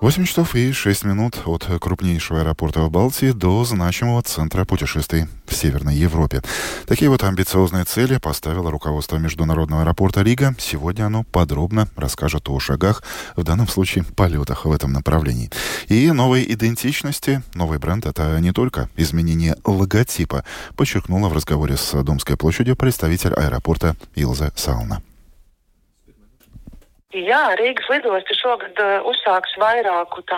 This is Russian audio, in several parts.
8 часов и 6 минут от крупнейшего аэропорта в Балтии до значимого центра путешествий в Северной Европе. Такие вот амбициозные цели поставило руководство Международного аэропорта Рига. Сегодня оно подробно расскажет о шагах, в данном случае полетах в этом направлении. И новой идентичности, новый бренд — это не только изменение логотипа, подчеркнула в разговоре с Домской площадью представитель аэропорта Илза Сауна.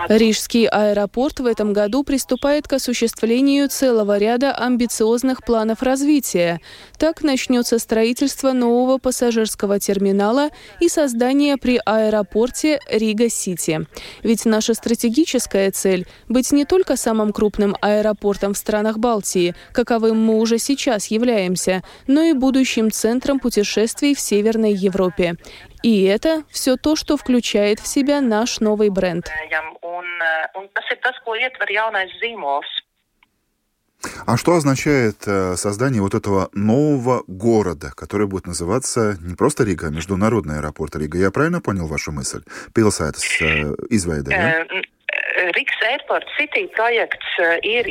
Рижский аэропорт в этом году приступает к осуществлению целого ряда амбициозных планов развития. Так начнется строительство нового пассажирского терминала и создание при аэропорте Рига-Сити. Ведь наша стратегическая цель – быть не только самым крупным аэропортом в странах Балтии, каковым мы уже сейчас являемся, но и будущим центром путешествий в Северной Европе. И это все то, что включает в себя наш новый бренд. А что означает э, создание вот этого нового города, который будет называться не просто Рига, а Международный аэропорт Рига? Я правильно понял вашу мысль? Pilsētas э, izveide, да?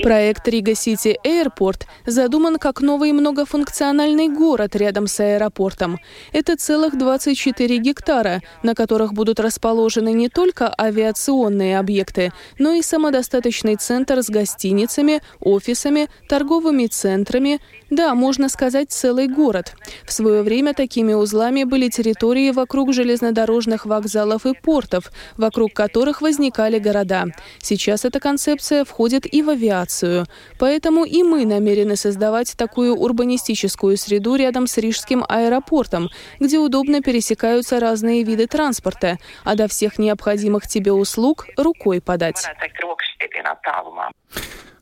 Проект Рига City Airport задуман как новый многофункциональный город рядом с аэропортом. Это целых 24 гектара, на которых будут расположены не только авиационные объекты, но и самодостаточный центр с гостиницами, офисами, торговыми центрами, да, можно сказать, целый город. В свое время такими узлами были территории вокруг железнодорожных вокзалов и портов, вокруг которых возникали города. Сейчас эта концепция входит и в авиацию. Поэтому и мы намерены создавать такую урбанистическую среду рядом с Рижским аэропортом, где удобно пересекаются разные виды транспорта, а до всех необходимых тебе услуг рукой подать.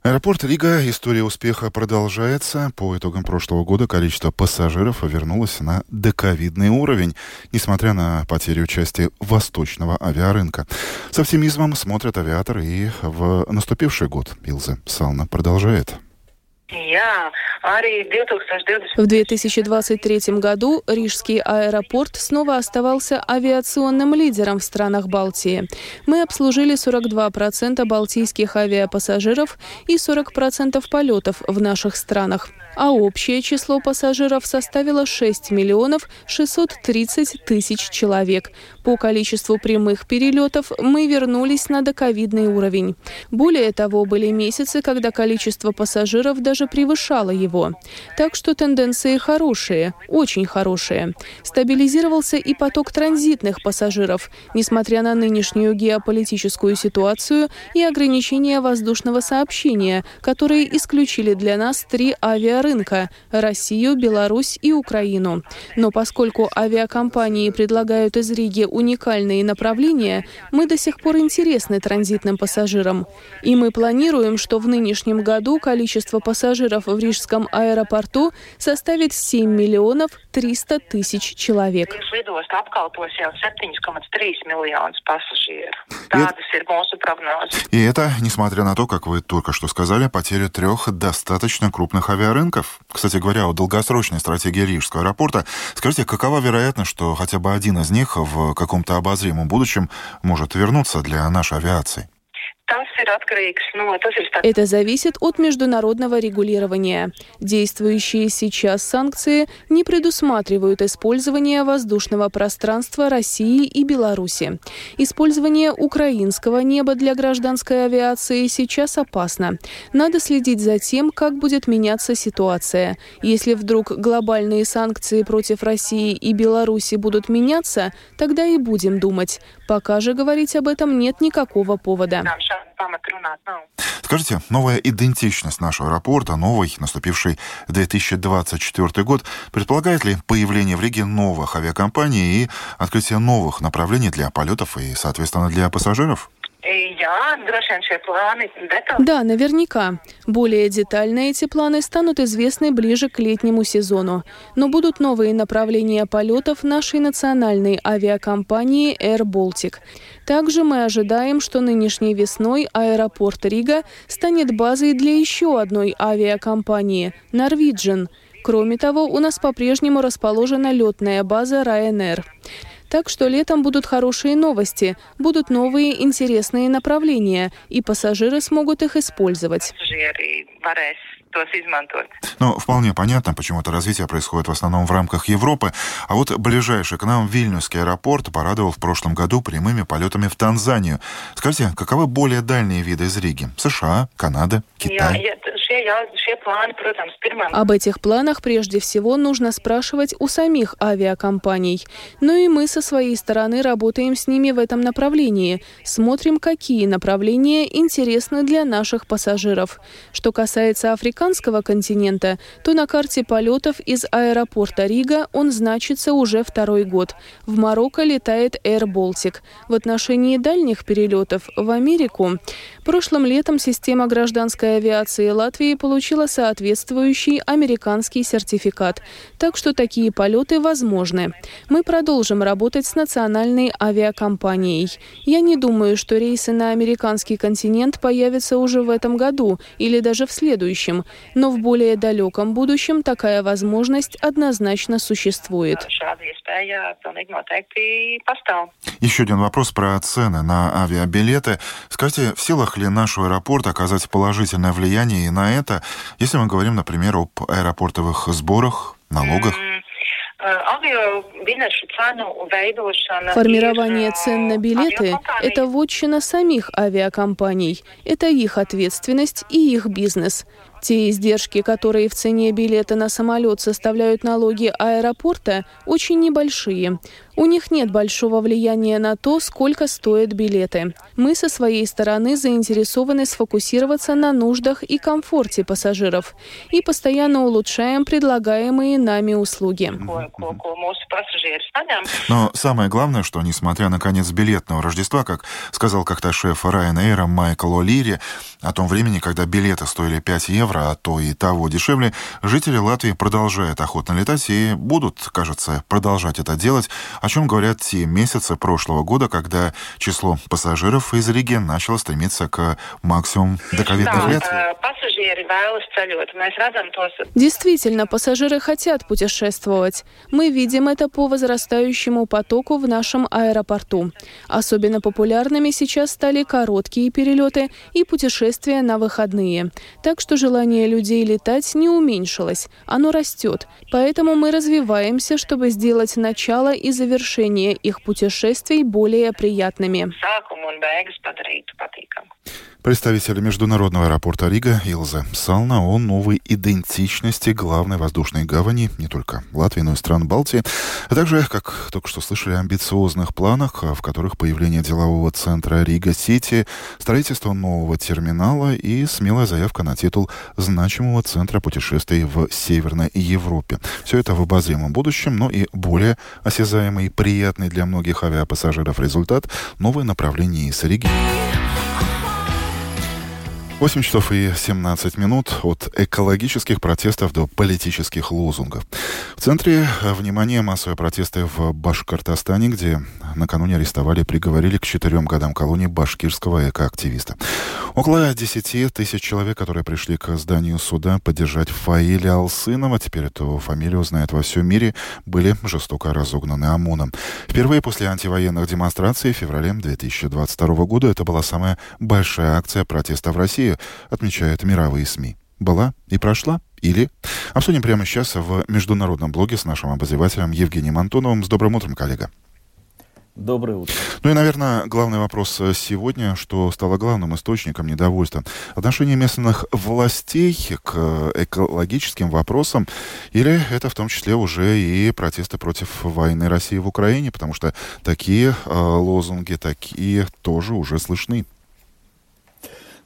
Аэропорт Рига. История успеха продолжается. По итогам прошлого года количество пассажиров вернулось на доковидный уровень, несмотря на потерю части восточного авиарынка. С оптимизмом смотрят авиаторы и в наступивший год. Илза Сална продолжает. В 2023 году Рижский аэропорт снова оставался авиационным лидером в странах Балтии. Мы обслужили 42% балтийских авиапассажиров и 40% полетов в наших странах а общее число пассажиров составило 6 миллионов 630 тысяч человек. По количеству прямых перелетов мы вернулись на доковидный уровень. Более того, были месяцы, когда количество пассажиров даже превышало его. Так что тенденции хорошие, очень хорошие. Стабилизировался и поток транзитных пассажиров, несмотря на нынешнюю геополитическую ситуацию и ограничения воздушного сообщения, которые исключили для нас три рынка – Россию, Беларусь и Украину. Но поскольку авиакомпании предлагают из Риги уникальные направления, мы до сих пор интересны транзитным пассажирам. И мы планируем, что в нынешнем году количество пассажиров в Рижском аэропорту составит 7 миллионов 300 тысяч человек. И это, несмотря на то, как вы только что сказали, потеря трех достаточно крупных авиарынков, Яков, кстати говоря, о долгосрочной стратегии Рижского аэропорта. Скажите, какова вероятность, что хотя бы один из них в каком-то обозримом будущем может вернуться для нашей авиации? Это зависит от международного регулирования. Действующие сейчас санкции не предусматривают использование воздушного пространства России и Беларуси. Использование украинского неба для гражданской авиации сейчас опасно. Надо следить за тем, как будет меняться ситуация. Если вдруг глобальные санкции против России и Беларуси будут меняться, тогда и будем думать. Пока же говорить об этом нет никакого повода. Скажите, новая идентичность нашего аэропорта, новый, наступивший 2024 год, предполагает ли появление в Риге новых авиакомпаний и открытие новых направлений для полетов и, соответственно, для пассажиров? Да, наверняка. Более детально эти планы станут известны ближе к летнему сезону. Но будут новые направления полетов нашей национальной авиакомпании Air Baltic. Также мы ожидаем, что нынешней весной аэропорт Рига станет базой для еще одной авиакомпании – Norwegian. Кроме того, у нас по-прежнему расположена летная база Ryanair. Так что летом будут хорошие новости, будут новые интересные направления, и пассажиры смогут их использовать. Ну, вполне понятно, почему это развитие происходит в основном в рамках Европы. А вот ближайший к нам Вильнюсский аэропорт порадовал в прошлом году прямыми полетами в Танзанию. Скажите, каковы более дальние виды из Риги? США, Канада, Китай? Об этих планах прежде всего нужно спрашивать у самих авиакомпаний. Но и мы со своей стороны работаем с ними в этом направлении. Смотрим, какие направления интересны для наших пассажиров. Что касается африканского континента, то на карте полетов из аэропорта Рига он значится уже второй год. В Марокко летает Air Baltic. В отношении дальних перелетов в Америку прошлым летом система гражданской авиации Латвии получила соответствующий американский сертификат. Так что такие полеты возможны. Мы продолжим работать с национальной авиакомпанией. Я не думаю, что рейсы на американский континент появятся уже в этом году или даже в следующем, но в более далеком будущем такая возможность однозначно существует. Еще один вопрос про цены на авиабилеты. Скажите, в силах ли нашего аэропорта оказать положительное влияние и на это, если мы говорим, например, об аэропортовых сборах, налогах? Формирование цен на билеты – это вотчина самих авиакомпаний. Это их ответственность и их бизнес. Те издержки, которые в цене билета на самолет составляют налоги аэропорта, очень небольшие. У них нет большого влияния на то, сколько стоят билеты. Мы со своей стороны заинтересованы сфокусироваться на нуждах и комфорте пассажиров и постоянно улучшаем предлагаемые нами услуги. Но самое главное, что несмотря на конец билетного Рождества, как сказал как-то шеф Ryanair Майкл О'Лири, о том времени, когда билеты стоили 5 евро, а то и того дешевле, жители Латвии продолжают охотно летать и будут, кажется, продолжать это делать, о чем говорят те месяцы прошлого года, когда число пассажиров из Риги начало стремиться к максимуму доковидных лет. Э, Действительно, пассажиры хотят путешествовать. Мы видим это по возрастающему потоку в нашем аэропорту. Особенно популярными сейчас стали короткие перелеты и путешествия на выходные. Так что желание людей летать не уменьшилось, оно растет. Поэтому мы развиваемся, чтобы сделать начало и завершение их путешествий более приятными. Представитель Международного аэропорта Рига Илза Сална о новой идентичности главной воздушной гавани не только Латвии, но и стран Балтии, а также, как только что слышали, амбициозных планах, в которых появление делового центра Рига-Сити, строительство нового терминала и смелая заявка на титул значимого центра путешествий в Северной Европе. Все это в обозримом будущем, но и более осязаемый и приятный для многих авиапассажиров результат – новое направление из Риги 8 часов и 17 минут от экологических протестов до политических лозунгов. В центре э, внимания массовые протесты в Башкортостане, где накануне арестовали и приговорили к четырем годам колонии башкирского экоактивиста. Около 10 тысяч человек, которые пришли к зданию суда поддержать Фаиля Алсынова, теперь эту фамилию знают во всем мире, были жестоко разогнаны ОМОНом. Впервые после антивоенных демонстраций в феврале 2022 года это была самая большая акция протеста в России России, отмечают мировые СМИ. Была и прошла? Или? Обсудим прямо сейчас в международном блоге с нашим обозревателем Евгением Антоновым. С добрым утром, коллега. Доброе утро. Ну и, наверное, главный вопрос сегодня, что стало главным источником недовольства. Отношение местных властей к экологическим вопросам, или это в том числе уже и протесты против войны России в Украине, потому что такие э, лозунги, такие тоже уже слышны.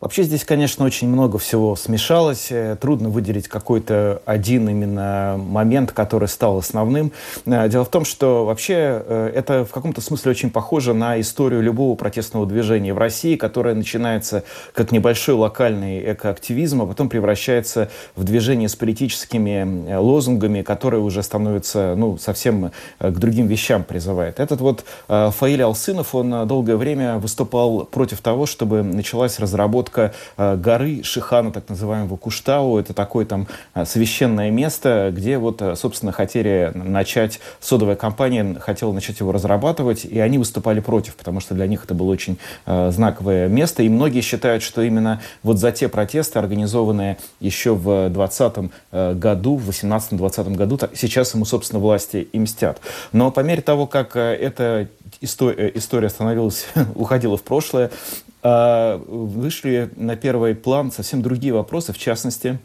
Вообще здесь, конечно, очень много всего смешалось. Э, трудно выделить какой-то один именно момент, который стал основным. Э, дело в том, что вообще э, это в каком-то смысле очень похоже на историю любого протестного движения в России, которое начинается как небольшой локальный экоактивизм, а потом превращается в движение с политическими лозунгами, которые уже становятся ну, совсем к другим вещам призывает. Этот вот Фаиль Алсынов, он долгое время выступал против того, чтобы началась разработка находка горы Шихана, так называемого Куштау. Это такое там священное место, где вот, собственно, хотели начать, содовая компания хотела начать его разрабатывать, и они выступали против, потому что для них это было очень знаковое место. И многие считают, что именно вот за те протесты, организованные еще в 2020 году, в 18-20 году, сейчас ему, собственно, власти и мстят. Но по мере того, как эта история становилась, уходила в прошлое, вышли на первый план совсем другие вопросы, в частности,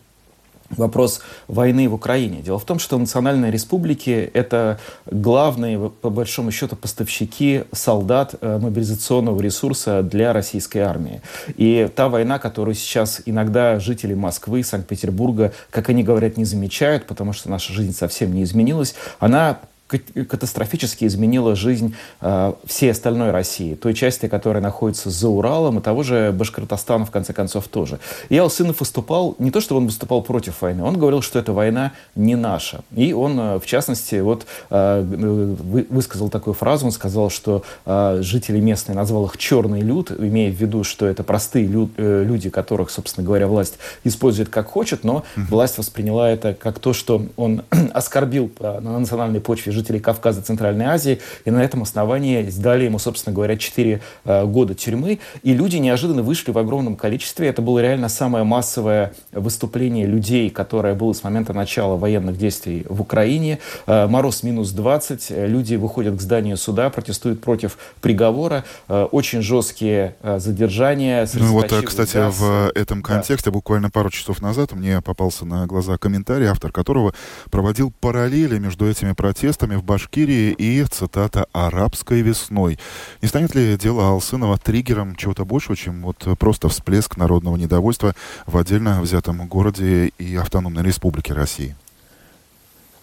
вопрос войны в Украине. Дело в том, что национальные республики – это главные, по большому счету, поставщики солдат э, мобилизационного ресурса для российской армии. И та война, которую сейчас иногда жители Москвы, Санкт-Петербурга, как они говорят, не замечают, потому что наша жизнь совсем не изменилась, она катастрофически изменила жизнь э, всей остальной России, той части, которая находится за Уралом, и того же Башкортостана, в конце концов, тоже. И Алсынов выступал, не то, что он выступал против войны, он говорил, что эта война не наша. И он, э, в частности, вот э, высказал такую фразу, он сказал, что э, жители местные, назвал их «черный люд», имея в виду, что это простые люд, э, люди, которых, собственно говоря, власть использует как хочет, но власть восприняла это как то, что он оскорбил э, на национальной почве жителей Кавказа, Центральной Азии, и на этом основании сдали ему, собственно говоря, 4 э, года тюрьмы, и люди неожиданно вышли в огромном количестве. Это было реально самое массовое выступление людей, которое было с момента начала военных действий в Украине. Э, мороз минус 20, люди выходят к зданию суда, протестуют против приговора, э, очень жесткие задержания. Ну вот, кстати, газ. в этом контексте да. буквально пару часов назад мне попался на глаза комментарий, автор которого проводил параллели между этими протестами в Башкирии и, цитата, «арабской весной». Не станет ли дело Алсынова триггером чего-то большего, чем вот просто всплеск народного недовольства в отдельно взятом городе и автономной республике России?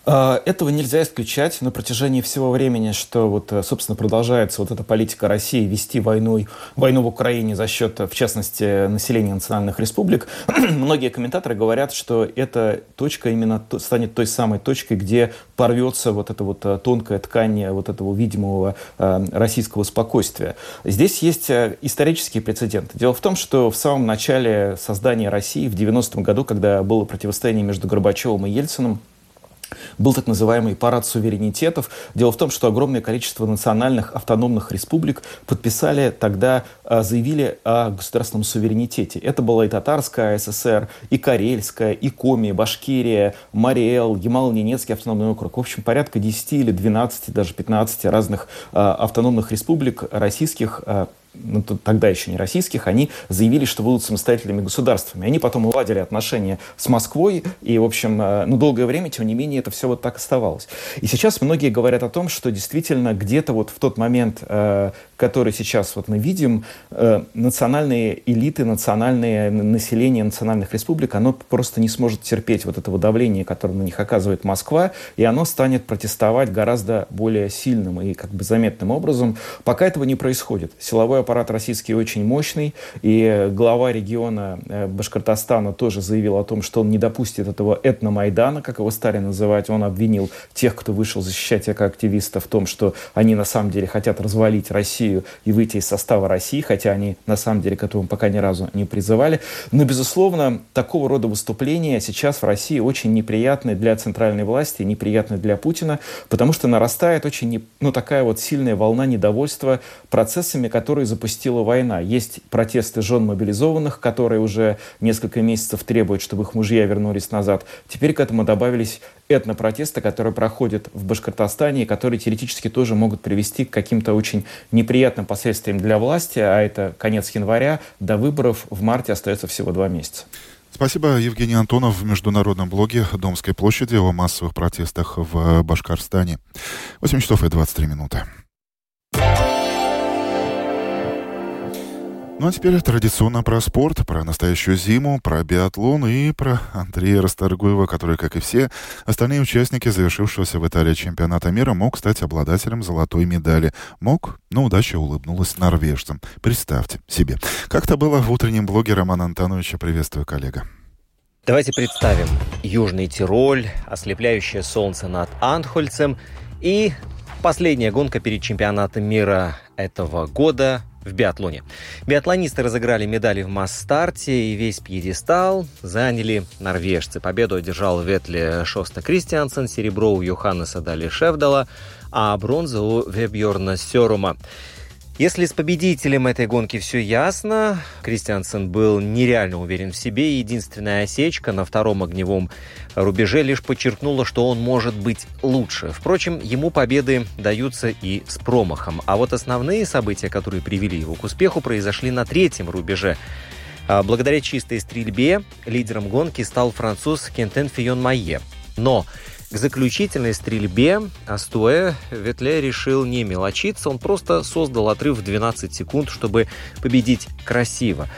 А, этого нельзя исключать на протяжении всего времени, что вот, э, собственно, продолжается вот эта политика России вести войну, войну в Украине за счет, в частности, населения национальных республик. Многие комментаторы говорят, что эта точка именно станет той самой точкой, где порвется вот эта вот э, тонкая ткань вот этого видимого э, российского спокойствия. Здесь есть исторический прецедент. Дело в том, что в самом начале создания России в 90-м году, когда было противостояние между Горбачевым и Ельциным, был так называемый парад суверенитетов. Дело в том, что огромное количество национальных автономных республик подписали тогда, а, заявили о государственном суверенитете. Это была и Татарская ССР, и Карельская, и Коми, Башкирия, Мариэл, Ямало-Ненецкий автономный округ. В общем, порядка 10 или 12, даже 15 разных а, автономных республик российских а, ну, тогда еще не российских, они заявили, что будут самостоятельными государствами. Они потом уладили отношения с Москвой, и, в общем, э, ну, долгое время, тем не менее, это все вот так оставалось. И сейчас многие говорят о том, что действительно где-то вот в тот момент, э, который сейчас вот мы видим, э, национальные элиты, национальное население национальных республик, оно просто не сможет терпеть вот этого давления, которое на них оказывает Москва, и оно станет протестовать гораздо более сильным и как бы заметным образом. Пока этого не происходит. Силовой аппарат российский очень мощный, и глава региона э, Башкортостана тоже заявил о том, что он не допустит этого этномайдана, как его стали называть. Он обвинил тех, кто вышел защищать экоактивистов в том, что они на самом деле хотят развалить Россию и выйти из состава России, хотя они на самом деле к этому пока ни разу не призывали. Но, безусловно, такого рода выступления сейчас в России очень неприятны для центральной власти, неприятны для Путина, потому что нарастает очень ну, такая вот сильная волна недовольства процессами, которые запустила война. Есть протесты жен мобилизованных, которые уже несколько месяцев требуют, чтобы их мужья вернулись назад. Теперь к этому добавились этнопротесты, которые проходят в Башкортостане и которые теоретически тоже могут привести к каким-то очень неприятным последствиям для власти, а это конец января, до выборов в марте остается всего два месяца. Спасибо, Евгений Антонов в международном блоге Домской площади о массовых протестах в Башкорстане. 8 часов и 23 минуты. Ну а теперь традиционно про спорт, про настоящую зиму, про биатлон и про Андрея Расторгуева, который, как и все остальные участники завершившегося в Италии чемпионата мира, мог стать обладателем золотой медали. Мог, но удача улыбнулась норвежцам. Представьте себе. Как-то было в утреннем блоге Романа Антоновича. Приветствую, коллега. Давайте представим Южный Тироль, ослепляющее солнце над Антхольцем и последняя гонка перед чемпионатом мира этого года в биатлоне. Биатлонисты разыграли медали в масс-старте и весь пьедестал заняли норвежцы. Победу одержал в Ветле Шоста Кристиансен, серебро у Йоханнеса Дали Шевдала, а бронза у Вебьорна Сёрума. Если с победителем этой гонки все ясно, Кристиансен был нереально уверен в себе. Единственная осечка на втором огневом рубеже лишь подчеркнула, что он может быть лучше. Впрочем, ему победы даются и с промахом. А вот основные события, которые привели его к успеху, произошли на третьем рубеже. А благодаря чистой стрельбе лидером гонки стал француз Кентен Фион Майе. Но к заключительной стрельбе Астуэ Ветле решил не мелочиться, он просто создал отрыв в 12 секунд, чтобы победить красиво.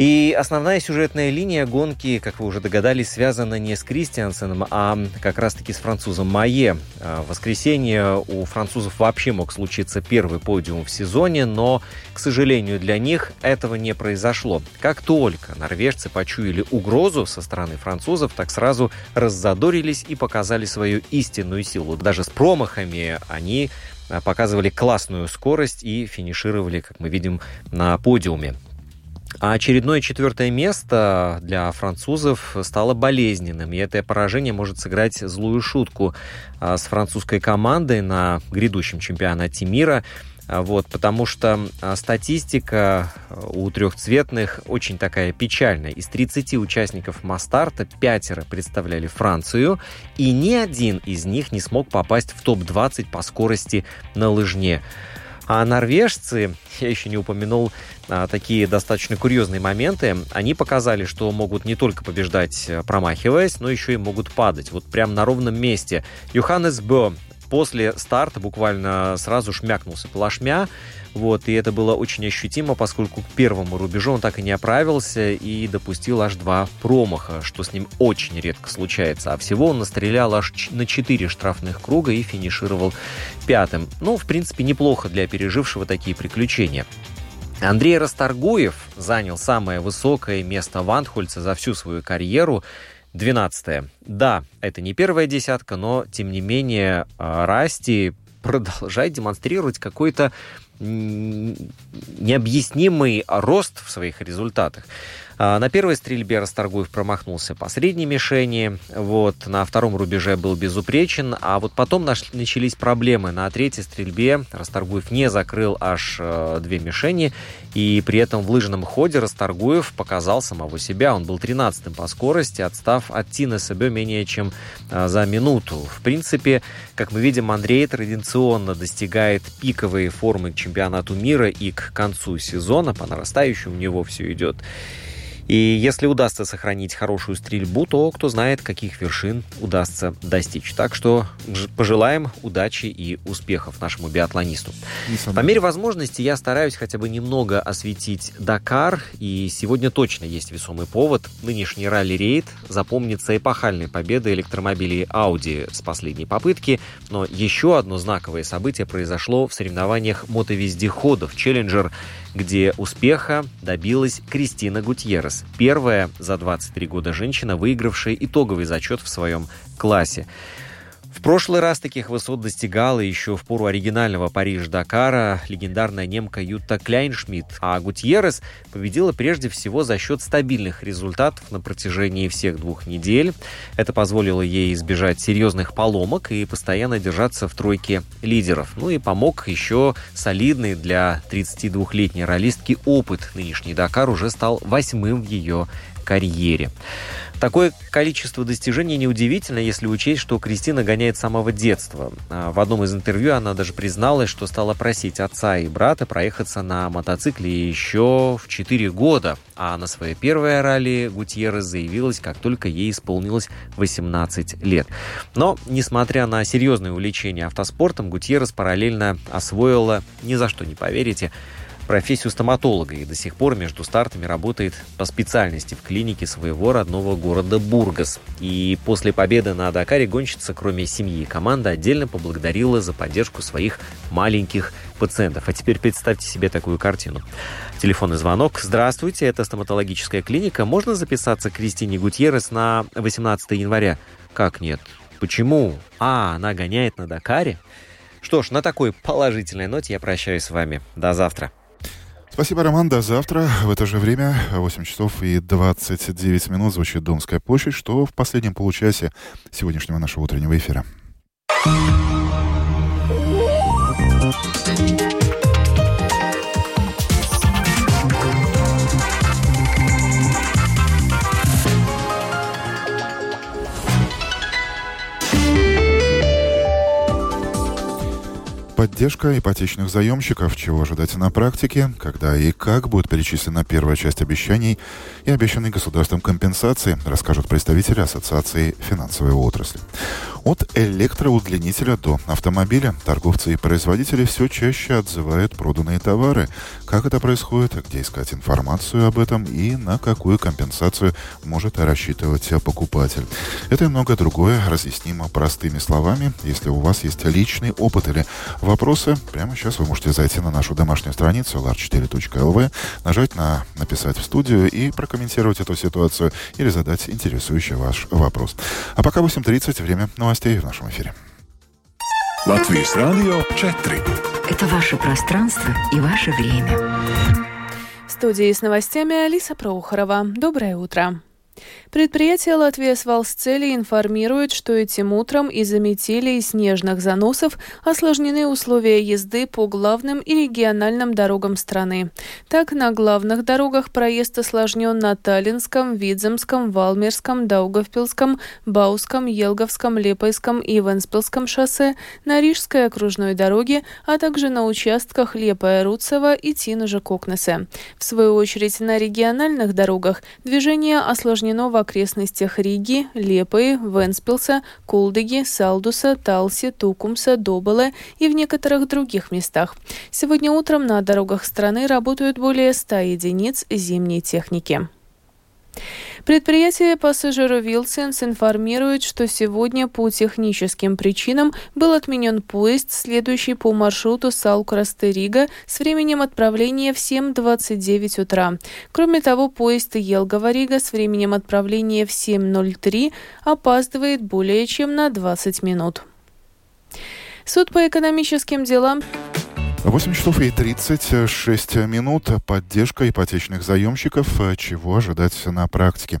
И основная сюжетная линия гонки, как вы уже догадались, связана не с Кристиансеном, а как раз-таки с французом Майе. А, в воскресенье у французов вообще мог случиться первый подиум в сезоне, но, к сожалению для них, этого не произошло. Как только норвежцы почуяли угрозу со стороны французов, так сразу раззадорились и показали свою истинную силу. Даже с промахами они а, показывали классную скорость и финишировали, как мы видим, на подиуме. А очередное четвертое место для французов стало болезненным, и это поражение может сыграть злую шутку а, с французской командой на грядущем чемпионате мира. А, вот, потому что а, статистика у трехцветных очень такая печальная. Из 30 участников Мастарта пятеро представляли Францию, и ни один из них не смог попасть в топ-20 по скорости на лыжне. А норвежцы, я еще не упомянул а, такие достаточно курьезные моменты, они показали, что могут не только побеждать, э, промахиваясь, но еще и могут падать. Вот прям на ровном месте. Йоханнес Бö после старта буквально сразу шмякнулся плашмя. Вот, и это было очень ощутимо, поскольку к первому рубежу он так и не оправился и допустил аж два промаха, что с ним очень редко случается. А всего он настрелял аж на четыре штрафных круга и финишировал пятым. Ну, в принципе, неплохо для пережившего такие приключения. Андрей Расторгуев занял самое высокое место в Антхольце за всю свою карьеру. 12 Да, это не первая десятка, но, тем не менее, а, Расти продолжает демонстрировать какой-то необъяснимый рост в своих результатах. А, на первой стрельбе Расторгуев промахнулся по средней мишени, вот, на втором рубеже был безупречен, а вот потом начались проблемы. На третьей стрельбе Расторгуев не закрыл аж э, две мишени, и при этом в лыжном ходе Расторгуев показал самого себя. Он был 13-м по скорости, отстав от Тина Себе менее чем э, за минуту. В принципе, как мы видим, Андрей традиционно достигает пиковой формы к чемпионату мира и к концу сезона, по нарастающей у него все идет. И если удастся сохранить хорошую стрельбу, то кто знает, каких вершин удастся достичь. Так что пожелаем удачи и успехов нашему биатлонисту. По мере возможности я стараюсь хотя бы немного осветить Дакар, и сегодня точно есть весомый повод. Нынешний ралли-рейд запомнится эпохальной победой электромобилей Audi с последней попытки, но еще одно знаковое событие произошло в соревнованиях мотовездеходов Челленджер где успеха добилась Кристина Гутьеррес, первая за 23 года женщина, выигравшая итоговый зачет в своем классе. В прошлый раз таких высот достигала еще в пору оригинального Париж-Дакара легендарная немка Юта Кляйншмидт, а Гутьеррес победила прежде всего за счет стабильных результатов на протяжении всех двух недель. Это позволило ей избежать серьезных поломок и постоянно держаться в тройке лидеров. Ну и помог еще солидный для 32-летней ролистки опыт. Нынешний Дакар уже стал восьмым в ее карьере. Такое количество достижений неудивительно, если учесть, что Кристина гоняет с самого детства. А, в одном из интервью она даже призналась, что стала просить отца и брата проехаться на мотоцикле еще в 4 года, а на свое первое ралли Гутьеррес заявилась, как только ей исполнилось 18 лет. Но, несмотря на серьезное увлечение автоспортом, Гутьеррес параллельно освоила, ни за что не поверите, профессию стоматолога и до сих пор между стартами работает по специальности в клинике своего родного города Бургас. И после победы на Дакаре гонщица, кроме семьи и команды, отдельно поблагодарила за поддержку своих маленьких пациентов. А теперь представьте себе такую картину. Телефонный звонок. Здравствуйте, это стоматологическая клиника. Можно записаться к Кристине Гутьеррес на 18 января? Как нет? Почему? А, она гоняет на Дакаре? Что ж, на такой положительной ноте я прощаюсь с вами. До завтра. Спасибо, Роман. До завтра. В это же время, 8 часов и 29 минут, звучит Домская площадь, что в последнем получасе сегодняшнего нашего утреннего эфира. Поддержка ипотечных заемщиков. Чего ожидать на практике? Когда и как будет перечислена первая часть обещаний и обещанной государством компенсации, расскажут представители Ассоциации финансовой отрасли. От электроудлинителя до автомобиля торговцы и производители все чаще отзывают проданные товары. Как это происходит, где искать информацию об этом и на какую компенсацию может рассчитывать покупатель. Это и многое другое разъяснимо простыми словами. Если у вас есть личный опыт или вопросы, прямо сейчас вы можете зайти на нашу домашнюю страницу lar4.lv, нажать на «Написать в студию» и прокомментировать эту ситуацию или задать интересующий ваш вопрос. А пока 8.30, время новостей в нашем эфире. Латвийс радио 4. Это ваше пространство и ваше время. В студии с новостями Алиса Проухорова. Доброе утро. Предприятие «Латвия с Валсцели» информирует, что этим утром из-за метели и снежных заносов осложнены условия езды по главным и региональным дорогам страны. Так, на главных дорогах проезд осложнен на Таллинском, Видземском, Валмерском, Даугавпилском, Бауском, Елговском, Лепойском и Венспилском шоссе, на Рижской окружной дороге, а также на участках Лепая-Руцева и Тинужа-Кокнесе. В свою очередь, на региональных дорогах движение осложнено в окрестностях Риги, Лепы, Венспилса, Кулдыги, Салдуса, Талси, Тукумса, Добыле и в некоторых других местах. Сегодня утром на дорогах страны работают более 100 единиц зимней техники. Предприятие пассажиру Вилсенс информирует, что сегодня по техническим причинам был отменен поезд, следующий по маршруту Салкурасты-Рига с временем отправления в 7.29 утра. Кроме того, поезд Елгова-Рига с временем отправления в 7.03 опаздывает более чем на 20 минут. Суд по экономическим делам 8 часов и 36 минут. Поддержка ипотечных заемщиков. Чего ожидать на практике?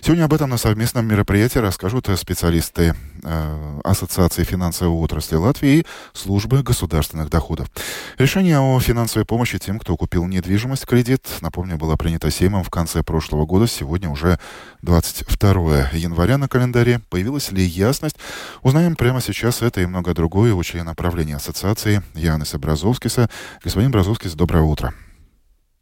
Сегодня об этом на совместном мероприятии расскажут специалисты э, Ассоциации финансовой отрасли Латвии и Службы государственных доходов. Решение о финансовой помощи тем, кто купил недвижимость, кредит, напомню, было принято Сеймом в конце прошлого года. Сегодня уже 22 января на календаре. Появилась ли ясность? Узнаем прямо сейчас это и много другое у члена правления Ассоциации Янис Образовский Бразовскиса. Господин Бразовскис, доброе утро.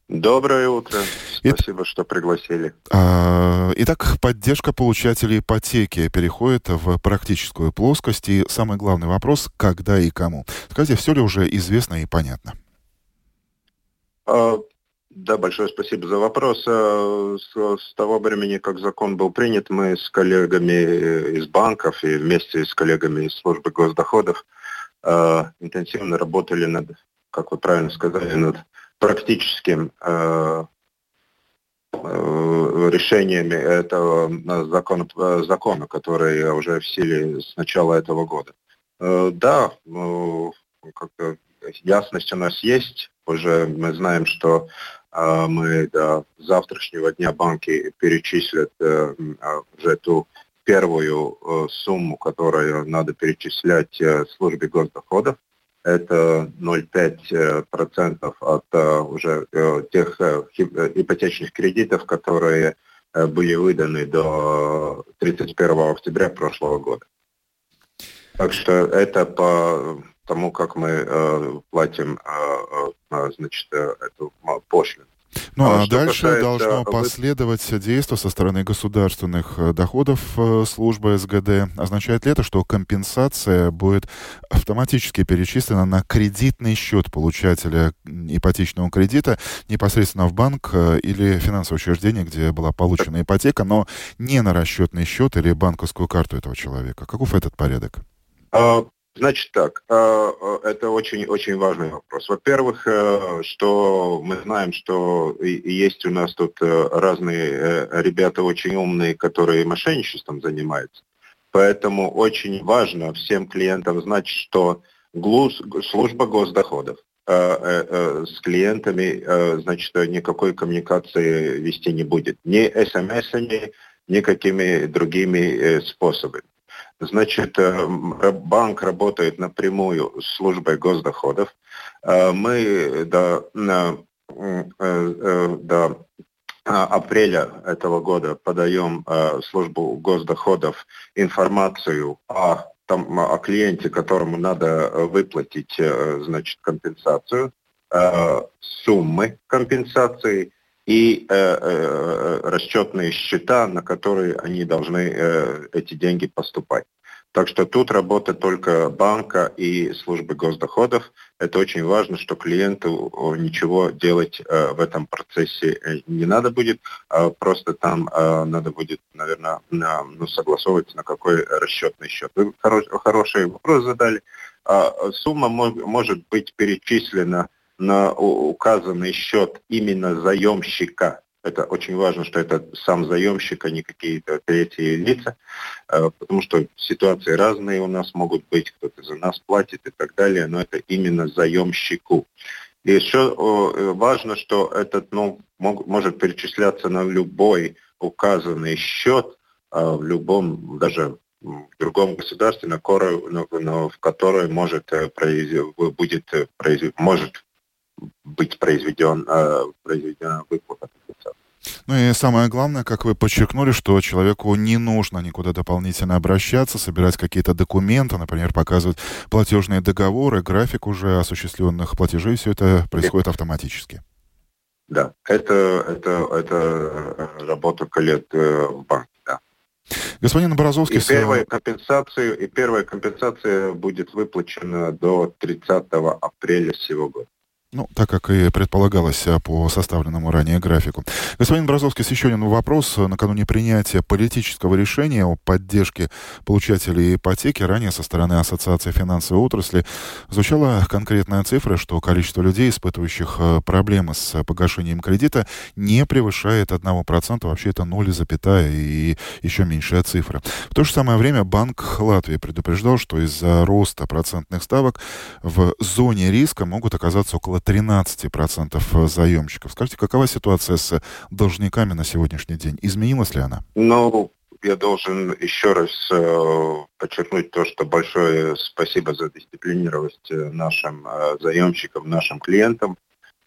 Доброе утро. Спасибо, И... что пригласили. А, итак, поддержка получателей ипотеки переходит в практическую плоскость. И самый главный вопрос, когда и кому. Скажите, все ли уже известно и понятно? А, да, большое спасибо за вопрос. А, с, с того времени, как закон был принят, мы с коллегами из банков и вместе с коллегами из службы госдоходов а, интенсивно работали над как вы правильно сказали, над практическим э, э, решениями этого закона, закона, который уже в силе с начала этого года. Э, да, ясность у нас есть. Уже мы знаем, что мы до завтрашнего дня банки перечислят уже ту первую сумму, которую надо перечислять службе госдоходов это 0,5% э, от э, уже э, тех ипотечных кредитов, которые были выданы до 31 октября прошлого года. Так что это по тому, как мы платим значит, эту пошлину. Ну а, а дальше касается... должно последовать действие со стороны государственных э, доходов э, службы СГД. Означает ли это, что компенсация будет автоматически перечислена на кредитный счет получателя ипотечного кредита непосредственно в банк э, или финансовое учреждение, где была получена ипотека, но не на расчетный счет или банковскую карту этого человека? Каков этот порядок? Значит так, э, э, это очень-очень важный вопрос. Во-первых, э, что мы знаем, что есть у нас тут разные ребята очень умные, которые мошенничеством занимаются. Поэтому очень важно всем клиентам знать, что ГЛУС, служба госдоходов, с клиентами, значит, никакой коммуникации вести не будет. Ни смс-ами, никакими другими способами. Значит, банк работает напрямую с службой госдоходов. Мы до, до апреля этого года подаем службу госдоходов информацию о там, о клиенте, которому надо э, выплатить э, значит, компенсацию, э, суммы компенсации и расчетные счета, на которые они должны эти деньги поступать. Так что тут работа только банка и службы госдоходов. Это очень важно, что клиенту ничего делать э, в этом процессе э, не надо будет. А просто там э, надо будет, наверное, ну, согласовывать, на какой расчетный счет. Вы хороший вопрос задали. А, сумма может быть перечислена на указанный счет именно заемщика это очень важно, что это сам заемщик, а не какие-то третьи лица, э, потому что ситуации разные у нас могут быть, кто-то за нас платит и так далее, но это именно заемщику. И еще э, важно, что этот ну, может перечисляться на любой указанный счет а в любом, даже в другом государстве, на который, в которое может, э, будет, может быть произведен, произведена выплата ну и самое главное, как вы подчеркнули, что человеку не нужно никуда дополнительно обращаться, собирать какие-то документы, например, показывать платежные договоры, график уже осуществленных платежей, все это происходит автоматически. Да, это, это, это работа коллег э, в банке, да. Господин Борозовский... И первая, компенсация, и первая компенсация будет выплачена до 30 апреля сего года. Ну, так как и предполагалось а, по составленному ранее графику. Господин Бразовский, еще один вопрос. Накануне принятия политического решения о поддержке получателей ипотеки, ранее со стороны Ассоциации финансовой отрасли звучала конкретная цифра, что количество людей, испытывающих а, проблемы с погашением кредита, не превышает 1%. Вообще это 0, и еще меньшая цифра. В то же самое время Банк Латвии предупреждал, что из-за роста процентных ставок в зоне риска могут оказаться около около 13% э, заемщиков. Скажите, какова ситуация с должниками на сегодняшний день? Изменилась ли она? Ну, я должен еще раз э, подчеркнуть то, что большое спасибо за дисциплинированность э, нашим э, заемщикам, нашим клиентам.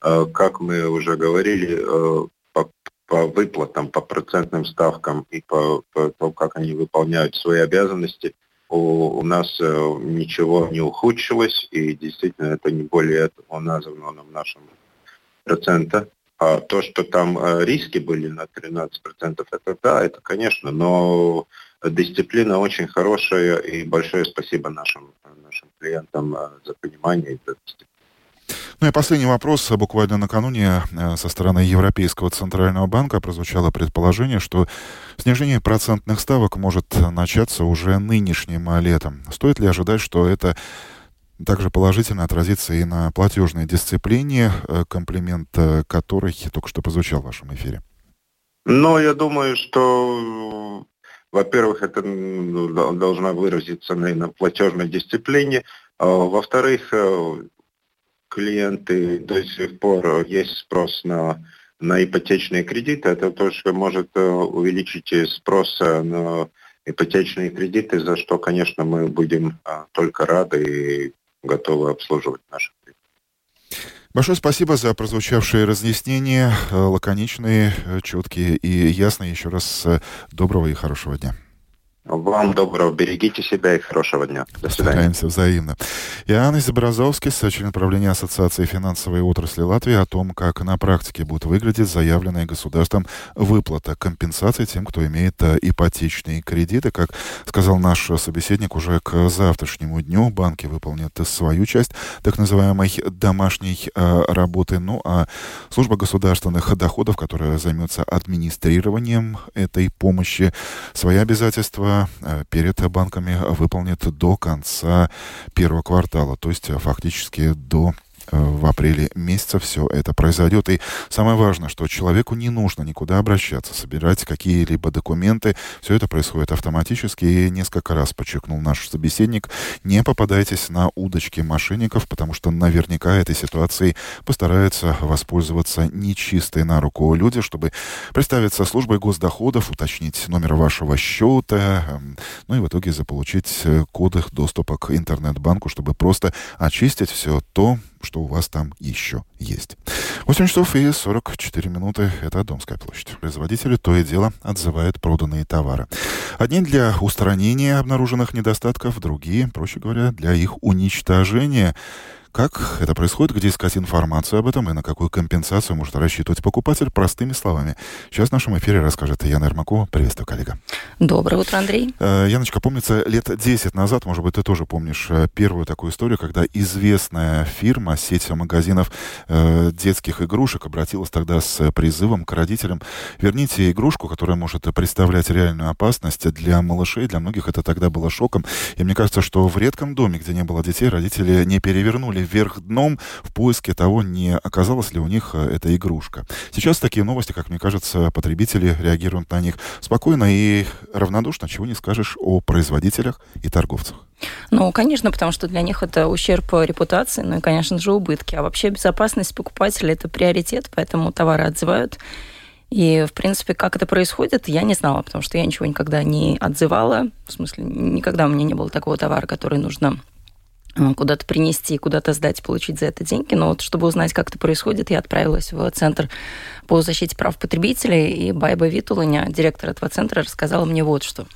Э, как мы уже говорили, э, по, по выплатам, по процентным ставкам и по, по тому, как они выполняют свои обязанности – у, у нас э, ничего не ухудшилось, и действительно это не более этого названо в нашем процента. А то, что там э, риски были на 13%, это да, это конечно, но дисциплина очень хорошая, и большое спасибо нашим, нашим клиентам э, за понимание и за дисциплину. Ну и последний вопрос. Буквально накануне э, со стороны Европейского Центрального банка прозвучало предположение, что снижение процентных ставок может начаться уже нынешним летом. Стоит ли ожидать, что это также положительно отразится и на платежной дисциплине, э, комплимент э, которой только что прозвучал в вашем эфире? Ну, я думаю, что во-первых, это должна выразиться на платежной дисциплине. А во-вторых, клиенты до сих пор есть спрос на, на ипотечные кредиты, это тоже может э, увеличить спрос на ипотечные кредиты, за что, конечно, мы будем только рады и готовы обслуживать наши клиенты. Большое спасибо за прозвучавшие разъяснения, э, лаконичные, э, четкие и ясные. Еще раз доброго и хорошего дня. Вам доброго, берегите себя и хорошего дня. До свидания. Стараемся взаимно. Иоанн Забразовский, член правления Ассоциации финансовой отрасли Латвии, о том, как на практике будет выглядеть заявленная государством выплата компенсации тем, кто имеет э, ипотечные кредиты. Как сказал наш собеседник, уже к завтрашнему дню банки выполнят свою часть так называемой домашней э, работы. Ну а служба государственных доходов, которая займется администрированием этой помощи, свои обязательства Э, перед банками выполнит до конца первого квартала, то есть э, фактически до в апреле месяце все это произойдет. И самое важное, что человеку не нужно никуда обращаться, собирать какие-либо документы. Все это происходит автоматически. И несколько раз подчеркнул наш собеседник, не попадайтесь на удочки мошенников, потому что наверняка этой ситуацией постараются воспользоваться нечистые на руку люди, чтобы представиться службой госдоходов, уточнить номер вашего счета, эм, ну и в итоге заполучить э, коды доступа к интернет-банку, чтобы просто очистить все то, что у вас там еще есть. 8 часов и 44 минуты — это Домская площадь. Производители то и дело отзывают проданные товары. Одни для устранения обнаруженных недостатков, другие, проще говоря, для их уничтожения. Как это происходит, где искать информацию об этом и на какую компенсацию может рассчитывать покупатель, простыми словами. Сейчас в нашем эфире расскажет Яна Ермакова. Приветствую, коллега. Доброе утро, Андрей. Э, Яночка, помнится, лет 10 назад, может быть, ты тоже помнишь э, первую такую историю, когда известная фирма, сеть магазинов э, детских игрушек обратилась тогда с призывом к родителям «Верните игрушку, которая может представлять реальную опасность для малышей». Для многих это тогда было шоком. И мне кажется, что в редком доме, где не было детей, родители не перевернули вверх дном в поиске того, не оказалась ли у них э, эта игрушка. Сейчас такие новости, как мне кажется, потребители реагируют на них спокойно и равнодушно, чего не скажешь о производителях и торговцах. Ну, конечно, потому что для них это ущерб репутации, ну и, конечно же, убытки. А вообще безопасность покупателя – это приоритет, поэтому товары отзывают. И, в принципе, как это происходит, я не знала, потому что я ничего никогда не отзывала. В смысле, никогда у меня не было такого товара, который нужно куда-то принести, куда-то сдать, получить за это деньги. Но вот чтобы узнать, как это происходит, я отправилась в Центр по защите прав потребителей, и Байба Витуланя, директор этого центра, рассказала мне вот что –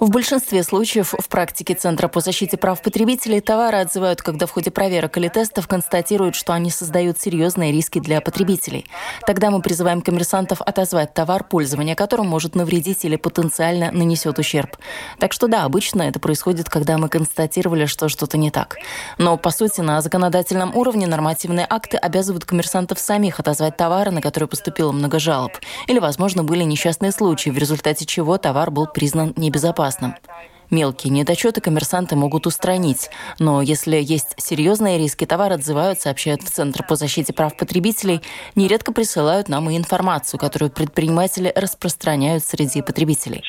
в большинстве случаев в практике Центра по защите прав потребителей товары отзывают, когда в ходе проверок или тестов констатируют, что они создают серьезные риски для потребителей. Тогда мы призываем коммерсантов отозвать товар, пользование которым может навредить или потенциально нанесет ущерб. Так что да, обычно это происходит, когда мы констатировали, что что-то не так. Но, по сути, на законодательном уровне нормативные акты обязывают коммерсантов самих отозвать товары, на которые поступило много жалоб. Или, возможно, были несчастные случаи, в результате чего товар был признан небезопасным. Мелкие недочеты коммерсанты могут устранить, но если есть серьезные риски, товар отзывают, сообщают в Центр по защите прав потребителей, нередко присылают нам и информацию, которую предприниматели распространяют среди потребителей.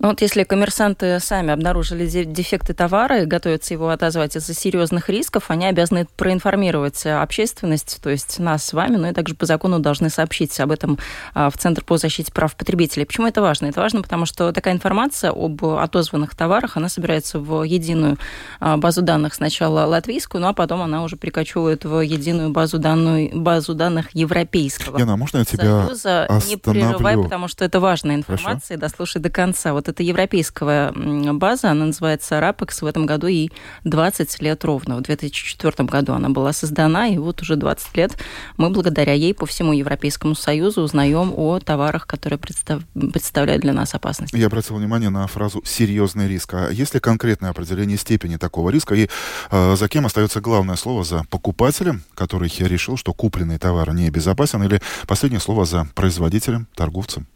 Ну вот если коммерсанты сами обнаружили дефекты товара и готовятся его отозвать из-за серьезных рисков, они обязаны проинформировать общественность, то есть нас с вами, но и также по закону должны сообщить об этом а, в Центр по защите прав потребителей. Почему это важно? Это важно, потому что такая информация об отозванных товарах, она собирается в единую а, базу данных сначала латвийскую, ну а потом она уже прикачивает в единую базу, данную, базу данных европейского Яна, можно я тебя Союза. остановлю? Не прерывай, потому что это важная информация, Хорошо. и дослушай до конца. Вот это европейская база, она называется RAPEX. В этом году ей 20 лет ровно. В 2004 году она была создана, и вот уже 20 лет мы благодаря ей по всему Европейскому Союзу узнаем о товарах, которые представ... представляют для нас опасность. Я обратил внимание на фразу «серьезный риск». А есть ли конкретное определение степени такого риска? И э, за кем остается главное слово? За покупателем, который решил, что купленный товар не безопасен, или последнее слово за производителем, торговцем?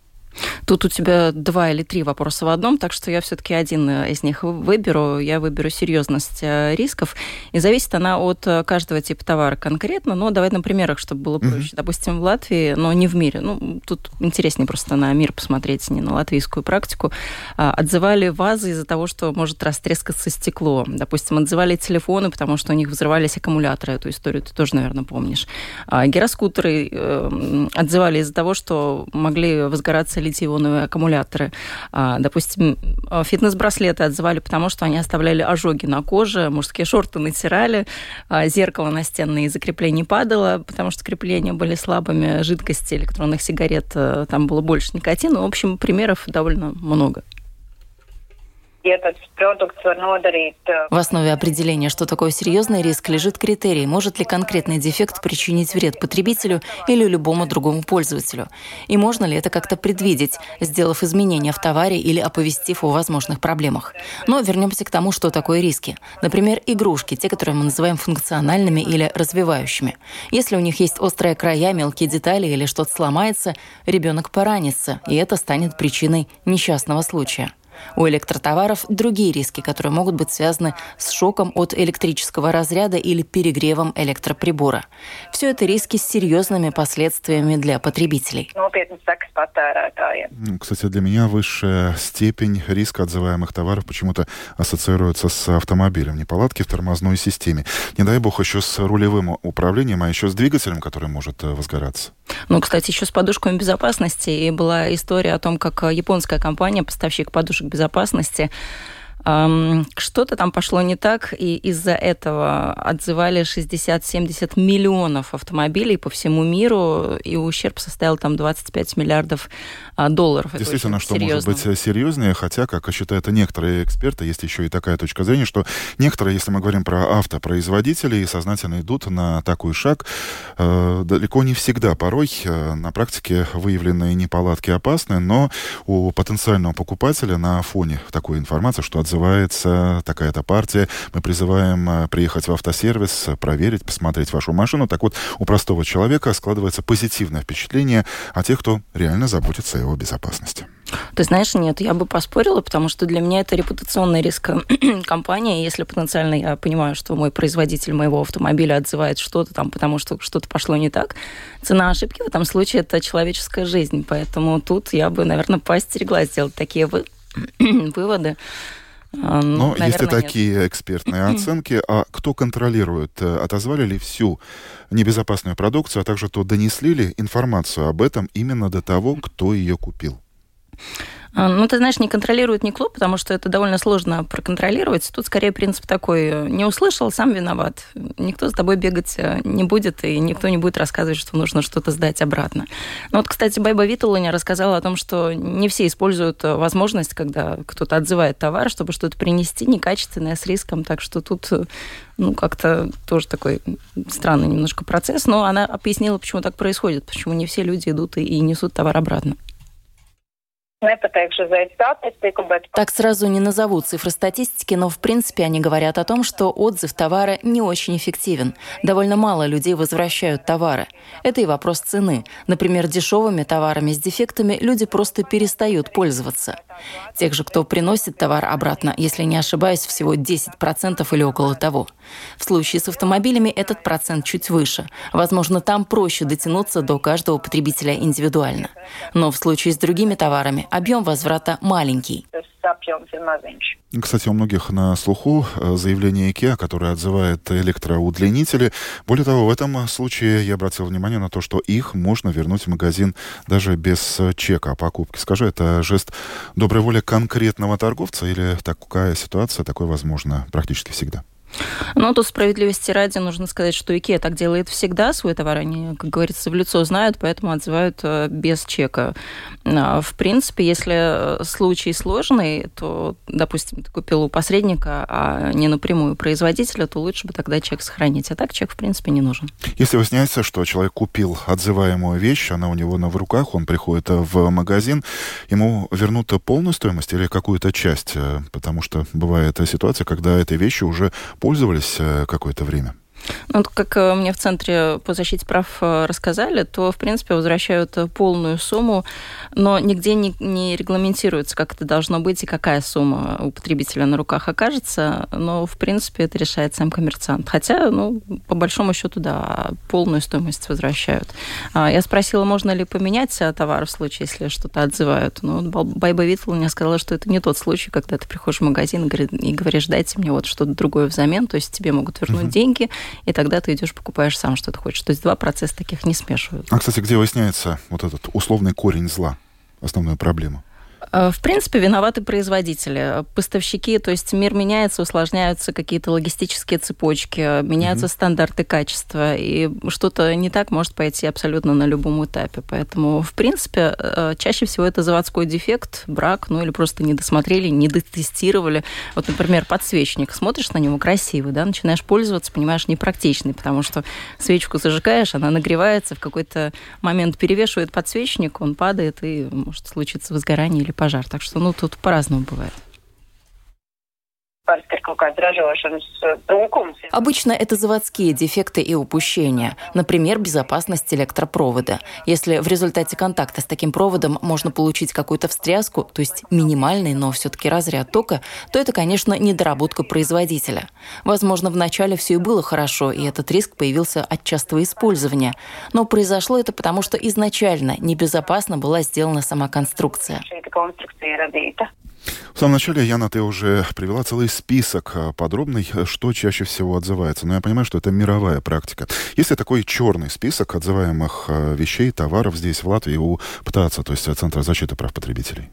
Тут у тебя два или три вопроса в одном, так что я все-таки один э, из них выберу. Я выберу серьезность э, рисков. И зависит она от э, каждого типа товара конкретно. Но давай на примерах, чтобы было проще. Mm-hmm. Допустим, в Латвии, но не в мире. Ну, тут интереснее просто на мир посмотреть, не на латвийскую практику. А, отзывали вазы из-за того, что может растрескаться стекло. Допустим, отзывали телефоны, потому что у них взрывались аккумуляторы. Эту историю ты тоже, наверное, помнишь. А, гироскутеры отзывали из-за того, что могли возгораться литий-ионовые аккумуляторы. А, допустим, фитнес-браслеты отзывали, потому что они оставляли ожоги на коже, мужские шорты натирали, а, зеркало настенное из-за падало, потому что крепления были слабыми, жидкости электронных сигарет э, там было больше никотина. В общем, примеров довольно много. В основе определения, что такое серьезный риск, лежит критерий, может ли конкретный дефект причинить вред потребителю или любому другому пользователю. И можно ли это как-то предвидеть, сделав изменения в товаре или оповестив о возможных проблемах. Но вернемся к тому, что такое риски. Например, игрушки, те, которые мы называем функциональными или развивающими. Если у них есть острые края, мелкие детали или что-то сломается, ребенок поранится, и это станет причиной несчастного случая. У электротоваров другие риски, которые могут быть связаны с шоком от электрического разряда или перегревом электроприбора. Все это риски с серьезными последствиями для потребителей. Ну, кстати, для меня высшая степень риска отзываемых товаров почему-то ассоциируется с автомобилем. Неполадки в тормозной системе. Не дай бог еще с рулевым управлением, а еще с двигателем, который может э, возгораться. Ну, кстати, еще с подушками безопасности. И была история о том, как японская компания, поставщик подушек безопасности, что-то там пошло не так, и из-за этого отзывали 60-70 миллионов автомобилей по всему миру, и ущерб составил там 25 миллиардов а, долларов. Действительно, что серьезно. может быть серьезнее, хотя, как считают некоторые эксперты, есть еще и такая точка зрения, что некоторые, если мы говорим про автопроизводителей, сознательно идут на такой шаг, э, далеко не всегда, порой э, на практике выявленные неполадки опасны, но у потенциального покупателя на фоне такой информации, что отзывают называется такая-то партия. Мы призываем э, приехать в автосервис, проверить, посмотреть вашу машину. Так вот, у простого человека складывается позитивное впечатление о тех, кто реально заботится о его безопасности. Ты знаешь, нет, я бы поспорила, потому что для меня это репутационный риск компании. Если потенциально я понимаю, что мой производитель моего автомобиля отзывает что-то там, потому что что-то пошло не так, цена ошибки в этом случае это человеческая жизнь. Поэтому тут я бы, наверное, поостереглась сделать такие вы... выводы. А, ну, Но наверное, есть и такие нет. экспертные оценки. А кто контролирует? Э, отозвали ли всю небезопасную продукцию, а также то донесли ли информацию об этом именно до того, кто ее купил? А, ну, ты знаешь, не контролирует никто, потому что это довольно сложно проконтролировать. Тут скорее принцип такой, не услышал, сам виноват. Никто за тобой бегать э, не будет, и никто не будет рассказывать, что нужно что-то сдать обратно. Ну вот, кстати, Байба Витуланя рассказала о том, что не все используют э, возможность, когда кто-то отзывает товар, чтобы что-то принести некачественное, с риском. Так что тут э, ну, как-то тоже такой странный немножко процесс, но она объяснила, почему так происходит, почему не все люди идут и несут товар обратно. Так сразу не назову цифры статистики, но в принципе они говорят о том, что отзыв товара не очень эффективен. Довольно мало людей возвращают товары. Это и вопрос цены. Например, дешевыми товарами с дефектами люди просто перестают пользоваться. Тех же, кто приносит товар обратно, если не ошибаюсь, всего 10% или около того. В случае с автомобилями этот процент чуть выше. Возможно, там проще дотянуться до каждого потребителя индивидуально. Но в случае с другими товарами объем возврата маленький. Кстати, у многих на слуху э, заявление IKEA, которое отзывает электроудлинители. Более того, в этом случае я обратил внимание на то, что их можно вернуть в магазин даже без чека о покупке. Скажи, это жест доброй воли конкретного торговца или такая ситуация, такое возможно практически всегда? Ну, тут справедливости ради нужно сказать, что Икея так делает всегда. Свой товар они, как говорится, в лицо знают, поэтому отзывают э, без чека. А, в принципе, если э, случай сложный, то, допустим, ты купил у посредника, а не напрямую производителя, то лучше бы тогда чек сохранить. А так чек, в принципе, не нужен. Если выясняется, что человек купил отзываемую вещь, она у него в руках, он приходит в магазин, ему вернут полную стоимость или какую-то часть? Э, потому что бывает ситуация, когда этой вещью уже пользовались э, какое-то время? Ну, как э, мне в Центре по защите прав э, рассказали, то, в принципе, возвращают э, полную сумму, но нигде не, не регламентируется, как это должно быть и какая сумма у потребителя на руках окажется. Но, в принципе, это решает сам коммерсант. Хотя, ну, по большому счету, да, полную стоимость возвращают. А, я спросила, можно ли поменять товар в случае, если что-то отзывают. Ну, Байба Витл мне сказала, что это не тот случай, когда ты приходишь в магазин и говоришь, дайте мне вот что-то другое взамен, то есть тебе могут вернуть uh-huh. деньги, и тогда ты идешь покупаешь сам, что ты хочешь. То есть два процесса таких не смешивают. А, кстати, где выясняется вот этот условный корень зла, основную проблему? Э, в принципе, виноваты производители, поставщики, то есть мир меняется, усложняются какие-то логистические цепочки, меняются mm-hmm. стандарты качества, и что-то не так может пойти абсолютно на любом этапе. Поэтому, в принципе, э, чаще всего это заводской дефект, брак, ну или просто не досмотрели, не дотестировали. Вот, например, подсвечник, смотришь на него красивый, да, начинаешь пользоваться, понимаешь, непрактичный, потому что свечку зажигаешь, она нагревается, в какой-то момент перевешивает подсвечник, он падает, и может случиться возгорание или пожар. Так что, ну, тут по-разному бывает. Обычно это заводские дефекты и упущения, например, безопасность электропровода. Если в результате контакта с таким проводом можно получить какую-то встряску, то есть минимальный, но все-таки разряд тока, то это, конечно, недоработка производителя. Возможно, вначале все и было хорошо, и этот риск появился от частого использования. Но произошло это потому, что изначально небезопасно была сделана сама конструкция. В самом начале, Яна, ты уже привела целый список а, подробный, что чаще всего отзывается. Но я понимаю, что это мировая практика. Есть ли такой черный список отзываемых а, вещей, товаров здесь, в Латвии, у ПТАЦа, то есть Центра защиты прав потребителей?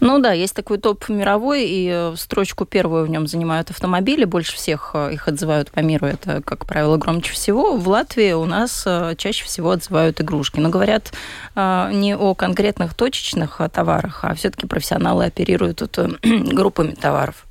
Ну да, есть такой топ мировой, и э, строчку первую в нем занимают автомобили. Больше всех э, их отзывают по миру. Это, как правило, громче всего. В Латвии у нас э, чаще всего отзывают игрушки. Но говорят не о конкретных точечных товарах, а все-таки профессионалы оперируют тут группами товаров.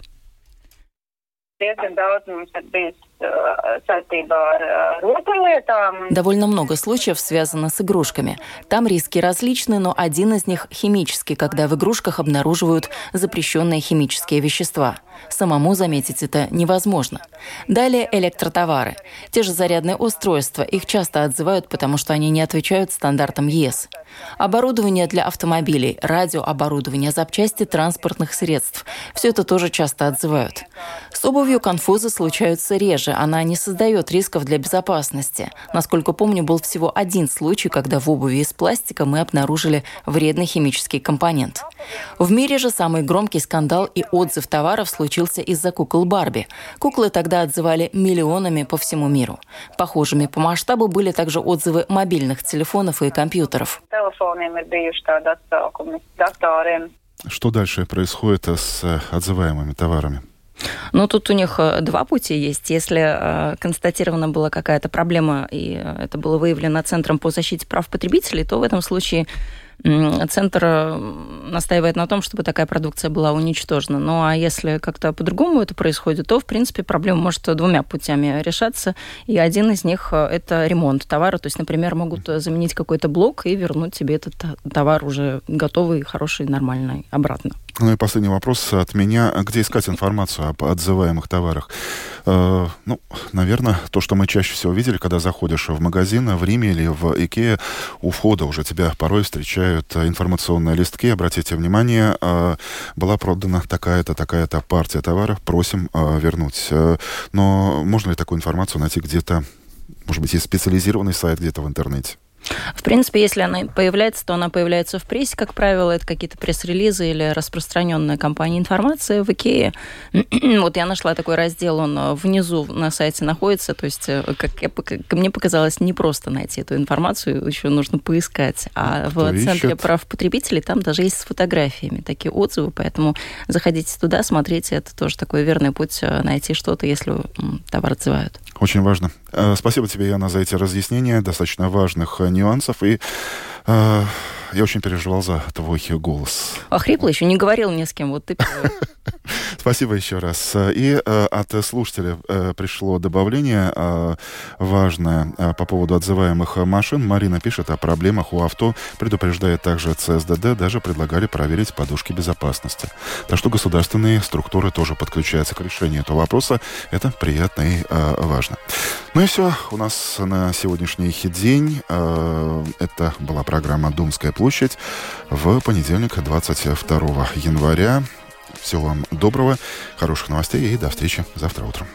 Довольно много случаев связано с игрушками. Там риски различны, но один из них химический, когда в игрушках обнаруживают запрещенные химические вещества. Самому заметить это невозможно. Далее электротовары. Те же зарядные устройства. Их часто отзывают, потому что они не отвечают стандартам ЕС. Оборудование для автомобилей, радиооборудование, запчасти транспортных средств. Все это тоже часто отзывают. С обувью конфузы случаются реже. Она не создает рисков для безопасности. Насколько помню, был всего один случай, когда в обуви из пластика мы обнаружили вредный химический компонент. В мире же самый громкий скандал и отзыв товаров случился из-за кукол Барби. Куклы тогда отзывали миллионами по всему миру. Похожими по масштабу были также отзывы мобильных телефонов и компьютеров. Что дальше происходит с отзываемыми товарами? Ну, тут у них э, два пути есть. Если э, констатирована была какая-то проблема, и э, это было выявлено Центром по защите прав потребителей, то в этом случае Центр э, настаивает на том, чтобы такая продукция была уничтожена. Ну а если как-то по-другому это происходит, то, в принципе, проблема может двумя путями решаться. И один из них э, – это ремонт товара. То есть, например, могут заменить какой-то блок и вернуть тебе этот товар уже готовый, хороший, нормальный обратно. Ну и последний вопрос от меня. Где искать информацию об отзываемых товарах? Э, ну, наверное, то, что мы чаще всего видели, когда заходишь в магазин в Риме или в Икее, у входа уже тебя порой встречают информационные листки. Обратите внимание, э, была продана такая-то, такая-то партия товаров, просим э, вернуть. Но можно ли такую информацию найти где-то, может быть, есть специализированный сайт где-то в интернете? В принципе, если она появляется, то она появляется в прессе, как правило, это какие-то пресс-релизы или распространенная компания информация в Икее. вот я нашла такой раздел, он э, внизу на сайте находится, то есть, э, как, я, как мне показалось, не просто найти эту информацию, еще нужно поискать. А Кто в Центре ищет? прав потребителей там даже есть с фотографиями такие отзывы, поэтому заходите туда, смотрите, это тоже такой верный путь э, найти что-то, если товар отзывают. Очень важно. Спасибо тебе, Яна, за эти разъяснения, достаточно важных нюансов. И э, я очень переживал за твой голос. А хрипло еще не говорил ни с кем. Вот ты Спасибо еще раз. И э, от слушателя э, пришло добавление э, важное э, по поводу отзываемых машин. Марина пишет о проблемах у авто, предупреждает также ЦСДД, даже предлагали проверить подушки безопасности. Так что государственные структуры тоже подключаются к решению этого вопроса. Это приятно и э, важно. Ну и все. У нас на сегодняшний день э, это была программа «Думская площадь» в понедельник, 22 января. Всего вам доброго, хороших новостей и до встречи завтра утром.